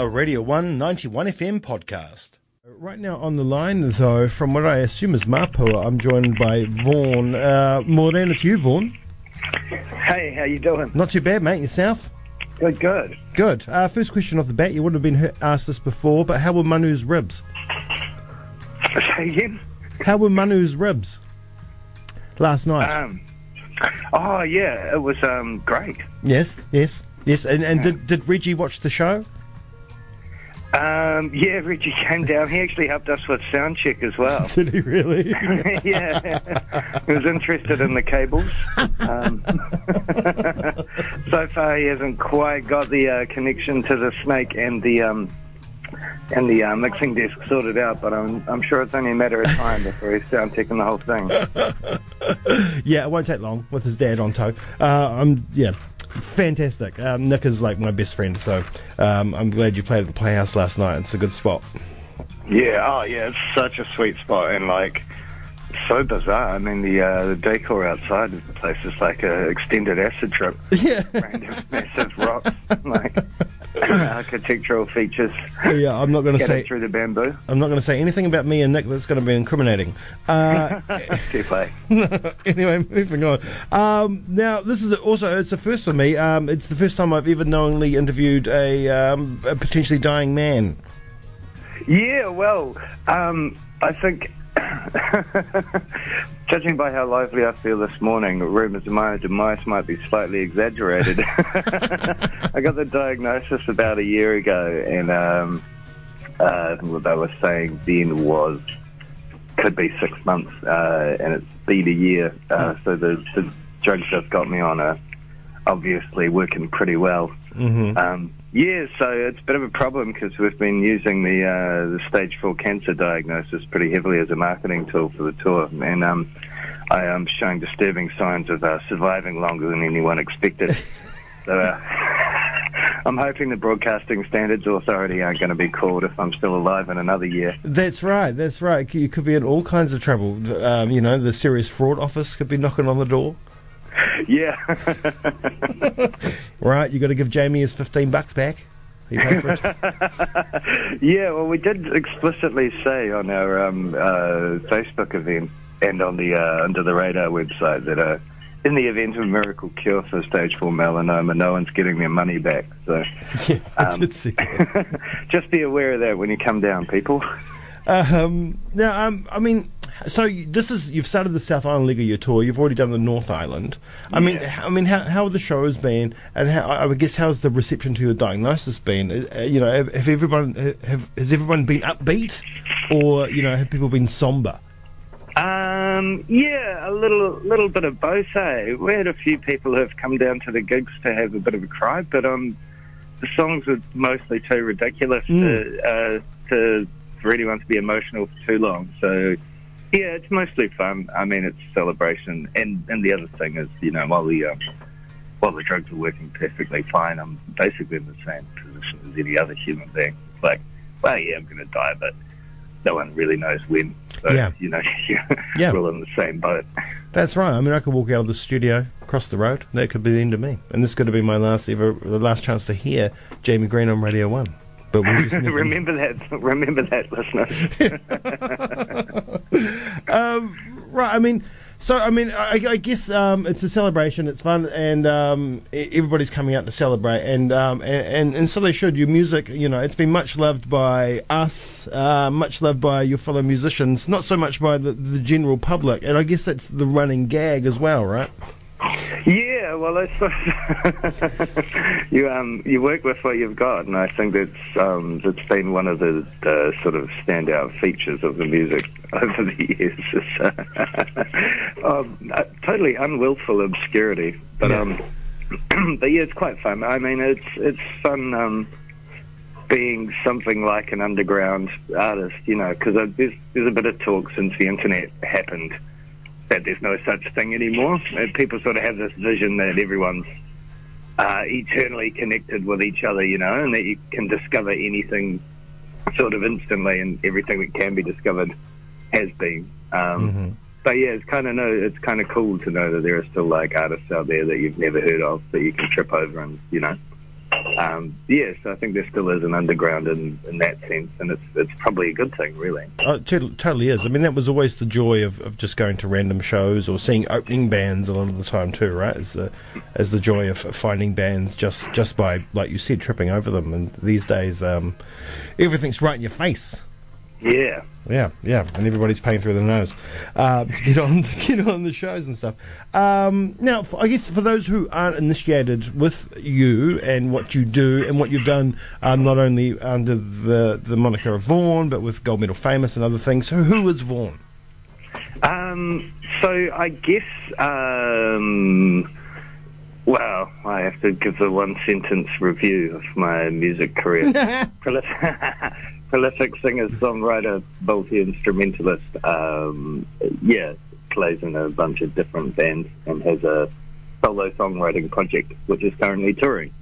a Radio 191 FM podcast. Right now on the line, though, from what I assume is Mapua, I'm joined by Vorn. Uh, morena to you, Vorn. Hey, how you doing? Not too bad, mate. Yourself? Good, good. Good. Uh, first question off the bat. You wouldn't have been asked this before, but how were Manu's ribs? Say again? How were Manu's ribs last night? Um, oh yeah, it was um great. yes, yes, yes. And, and did, did Reggie watch the show? Um, yeah, Richie came down. He actually helped us with sound check as well. Did he really? yeah, he was interested in the cables. Um, so far, he hasn't quite got the uh, connection to the snake and the um, and the uh, mixing desk sorted out. But I'm I'm sure it's only a matter of time before he's sound checking the whole thing. yeah, it won't take long with his dad on tow. Uh, I'm yeah, fantastic. Um, Nick is like my best friend, so um, I'm glad you played at the Playhouse last night. It's a good spot. Yeah, oh yeah, it's such a sweet spot and like so bizarre. I mean, the uh, the decor outside of the place is like an extended acid trip. Yeah, Random massive rocks, like architectural features. yeah. I'm not going to say through the bamboo. I'm not going to say anything about me and Nick that's going to be incriminating. Uh, anyway, moving on. Um, now, this is also it's a first for me. Um, it's the first time I've ever knowingly interviewed a, um, a potentially dying man. Yeah, well, um, I think, judging by how lively I feel this morning, rumours of my demise might be slightly exaggerated. I got the diagnosis about a year ago, and um, uh, what they were saying then was could be six months, uh, and it's been a year. Uh, so the, the drugs that's got me on are obviously working pretty well. Mm-hmm. Um, yeah, so it's a bit of a problem because we've been using the uh, the stage four cancer diagnosis pretty heavily as a marketing tool for the tour, and um, I am showing disturbing signs of uh, surviving longer than anyone expected. so uh, I'm hoping the Broadcasting Standards Authority aren't going to be called if I'm still alive in another year. That's right. That's right. You could be in all kinds of trouble. Um, you know, the serious fraud office could be knocking on the door. Yeah. Right, you got to give Jamie his fifteen bucks back. He paid for it. Yeah, well, we did explicitly say on our um, uh, Facebook event and on the uh, Under the Radar website that uh, in the event of a miracle cure for stage four melanoma, no one's getting their money back. So yeah, I Um, did see that. just be aware of that when you come down, people. Um, now, um, I mean, so this is you've started the South Island leg of your tour. You've already done the North Island. I mean, Yeah. I mean, how how have the shows been, and how I I guess how's the reception to your diagnosis been? Uh, you know, have, have everyone have has everyone been upbeat, or you know, have people been somber? Um, yeah, a little little bit of both. Eh? We had a few people who have come down to the gigs to have a bit of a cry, but um, the songs were mostly too ridiculous to uh, to for anyone to be emotional for too long. So yeah, it's mostly fun. I mean, it's celebration, and and the other thing is, you know, while the um, while the drugs are working perfectly fine, I'm basically in the same position as any other human being. It's like, well, yeah, I'm going to die, but no one really knows when. So, Yeah. you know, you're Yeah. all in the same boat. That's right. I mean, I could walk out of the studio, cross the road. That could be the end of me, and this could been my last ever, the last chance to hear Jamie Green on Radio One. But just never remember that. Remember that, listeners. um, right. I mean, so I mean, I, I guess um, it's a celebration. It's fun, and um, everybody's coming out to celebrate, and, um, and and and so they should. Your music, you know, it's been much loved by us, uh, much loved by your fellow musicians, not so much by the, the general public, and I guess that's the running gag as well, right? Yeah, well, I suppose you um you work with what you've got, and I think that's um that's been one of the, the sort of standout features of the music over the years. Is, uh, um, uh, totally unwillful obscurity, but Yeah. um, but yeah, it's quite fun. I mean, it's it's fun. Um, being something like an underground artist, you know, because there's there's a bit of talk since the internet happened that there's no such thing anymore. And people sort of have this vision that everyone's uh, eternally connected with each other, you know, and that you can discover anything sort of instantly, and everything that can be discovered has been. Um, But yeah, it's kind of no, it's kind of cool to know that there are still like artists out there that you've never heard of that you can trip over and you know um, yeah, so I think there still is an underground in, in that sense, and it's it's probably a good thing, really. Oh, it totally, totally is. I mean, that was always the joy of, of just going to random shows or seeing opening bands a lot of the time too, right? As the as the joy of finding bands just just by like you said, tripping over them. And these days, um, everything's right in your face. Yeah, Yeah, yeah, and everybody's paying through the nose uh, to get on get on the shows and stuff. Um, now, I guess for those who aren't initiated with you and what you do and what you've done, uh, not only under the the moniker of Vorn, but with Gold Medal Famous and other things. So, who is Vorn? Um, so I guess, um, well, I have to give a one sentence review of my music career. Prolif- Prolific singer, songwriter, multi instrumentalist. Um, yeah, plays in a bunch of different bands and has a solo songwriting project which is currently touring.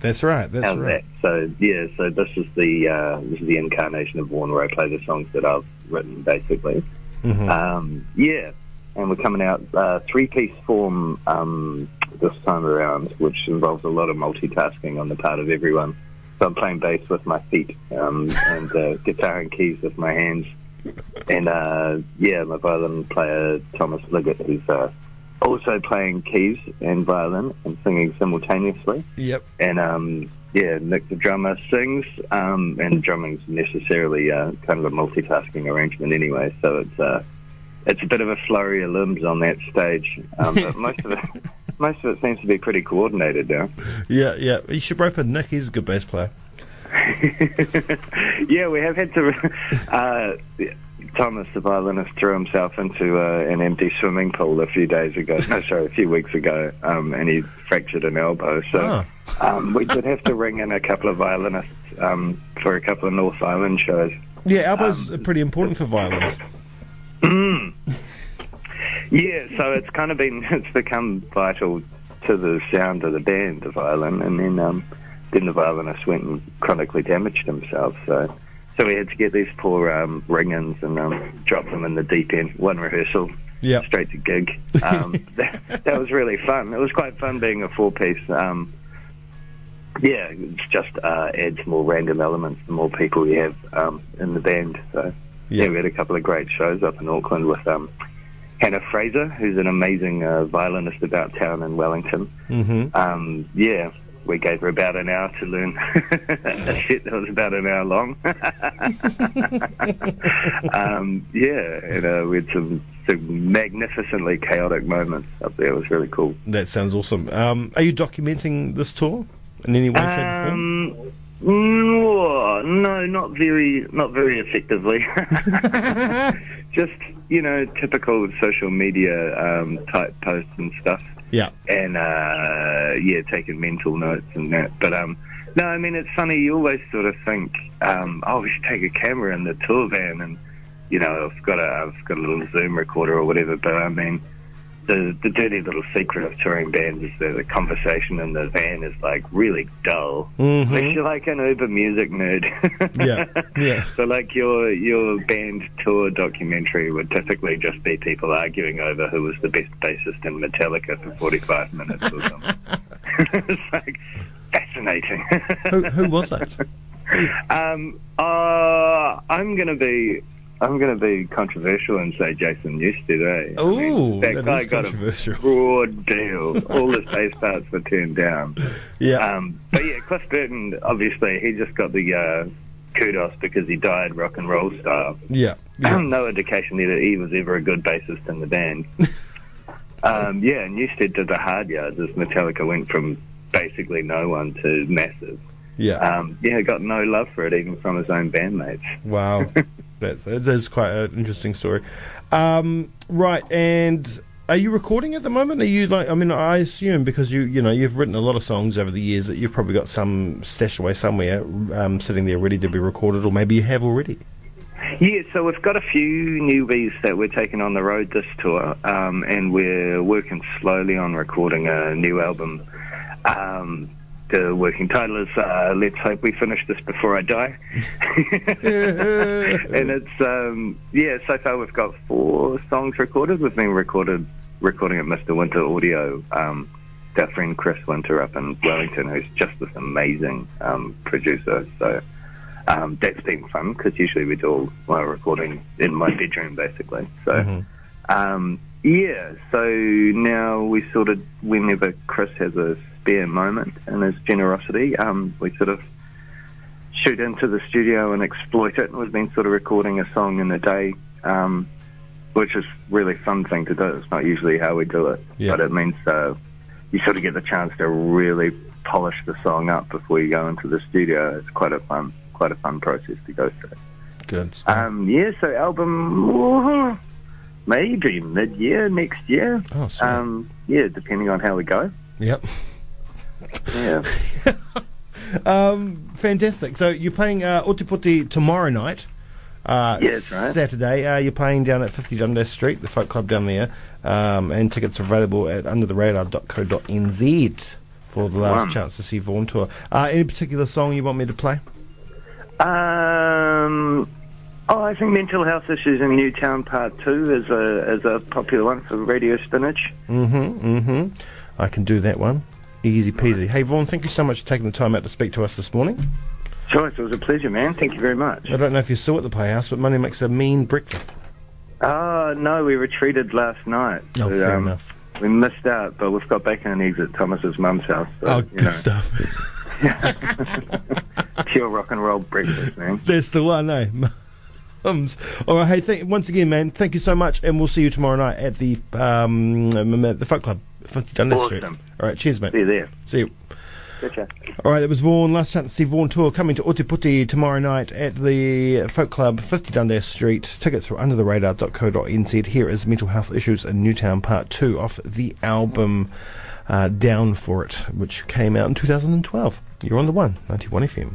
That's right. That's right. that? So yeah, so this is the uh, this is the incarnation of Vorn where I play the songs that I've written basically. Mhm. Um, yeah, and we're coming out uh, three piece form um, this time around, which involves a lot of multitasking on the part of everyone. So I'm playing bass with my feet um, and uh, guitar and keys with my hands. And uh, yeah, my violin player Thomas Liggett, who's uh, also playing keys and violin and singing simultaneously Yep. and um, yeah, Nick the drummer sings, um, and drumming's necessarily uh, kind of a multitasking arrangement anyway. So it's uh, it's a bit of a flurry of limbs on that stage, um, but most of it most of it seems to be pretty coordinated now. Yeah, yeah. You should rope in Nick. He's a good bass player. yeah, we have had to. Uh, Thomas, the violinist, threw himself into uh, an empty swimming pool a few days ago. No, sorry, a few weeks ago, um, and he fractured an elbow. So Ah. um, we did have to ring in a couple of violinists um, for a couple of North Island shows. Yeah, elbows are pretty important for violins. Yeah, so it's kind of been it's become vital to the sound of the band, the violin, and then um, then the violinist went and chronically damaged himself. So so we had to get these poor um, ring-ins and um, drop them in the deep end. One rehearsal, Yeah. straight to gig. Um, that, that was really fun. It was quite fun being a four-piece. Um, yeah, it just uh, adds more random elements the more people you have um, in the band. So Yeah. yeah. we had a couple of great shows up in Auckland with um, Hannah Fraser, who's an amazing uh, violinist about town in Wellington. Mm-hmm. Um, yeah, we gave her about an hour to learn a set that was about an hour long. um, yeah, and uh, we had some, some magnificently chaotic moments up there. It was really cool. That sounds awesome. Um, are you documenting this tour in any way, shape, or form? No, no, not very, not very effectively. Just you know, typical social media um, type posts and stuff, Yeah. and uh, yeah, taking mental notes and that. But um, no, I mean, it's funny. You always sort of think, um, oh, we should take a camera in the tour van, and you know, I've got a, I've got a little Zoom recorder or whatever. But I mean, the the dirty little secret of touring bands is that the conversation in the van is like really dull. Mhm. Unless you're like an uber music nerd. Yeah, yeah. So like your your band tour documentary would typically just be people arguing over who was the best bassist in Metallica for 45 minutes or something. it's like fascinating. who, who was that? um, uh, I'm gonna be. I'm going to be controversial and say Jason Newsted, eh? I mean, that, that guy got controversial. a broad deal. All the bass parts were turned down. Yeah. Um, but yeah, Cliff Burton, obviously, he just got the uh, kudos because he died rock and roll style. yeah. yeah. no indication that he was ever a good bassist in the band. um, yeah, Newsted did the hard yards as Metallica went from basically no one to massive. yeah. Um, yeah, got no love for it even from his own bandmates. Wow, that's quite an interesting story. Um, right, and are you recording at the moment? Are you like? I mean, I assume because you you know you've written a lot of songs over the years that you've probably got some stashed away somewhere, um, sitting there ready to be recorded, or maybe you have already. Yeah, so we've got a few newbies that we're taking on the road this tour, um, and we're working slowly on recording a new album. Um, the working title is uh, "Let's Hope We Finish This Before I Die," and it's um, yeah. So far, we've got four songs recorded. We've been recorded recording at Mr. Winter Audio um, our friend Chris Winter up in Wellington, who's just this amazing um, producer. So um, that's been fun because usually we do all my recording in my bedroom, basically. So. Mm-hmm. Um, yeah, so now we sort of, whenever Chris has a spare moment in his generosity, um, we sort of shoot into the studio and exploit it. We've been sort of recording a song in a day, um, which is really fun thing to do. It's not usually how we do it, Yeah. but it means uh, you sort of get the chance to really polish the song up before you go into the studio. It's quite a fun, quite a fun process to go through. Good. stuff. Um, yeah, so album maybe mid year next year. oh. Um, yeah, depending on how we go. yep. Yeah. Um, fantastic. So you're playing uh, Ōtepoti tomorrow night. Uh, Yeah, that's right. Saturday. Uh, you're playing down at 50 Dundas Street, the folk club down there, um, and tickets are available at undertheradar.co.nz for the last chance to see Vorn tour. Uh, any particular song you want me to play? um, oh, I think mental health issues in Newtown Part Two is a is a popular one for Radio Spinach. Mm-hmm. Mm-hmm. I can do that one. Easy peasy. Hey Vorn, thank you so much for taking the time out to speak to us this morning. Choice, it was a pleasure, man. Thank you very much. I don't know if you saw at the Playhouse, but Money makes a mean breakfast. Oh no, we retreated last night. Oh, So, fair um, enough. We missed out, but we've got bacon and eggs at Thomas's mum's house. So, Oh, good know, stuff. pure rock and roll breakfast, man. That's the one, eh? Mums. All right, hey, thank, once again, man, thank you so much, and we'll see you tomorrow night at the um, um, at the Folk Club, 50 Dundas Street. All right, cheers, mate. See you there. See you. Gotcha. All right, that was Vorn. Last chance to see Vorn tour coming to Ōtepoti tomorrow night at the Folk Club, 50 Dundas Street. Tickets are undertheradar.co.nz. Here is Mental Health Issues in Newtown Part 2 off the album uh, Down For It, which came out in 2012. You're on the one, 91 FM.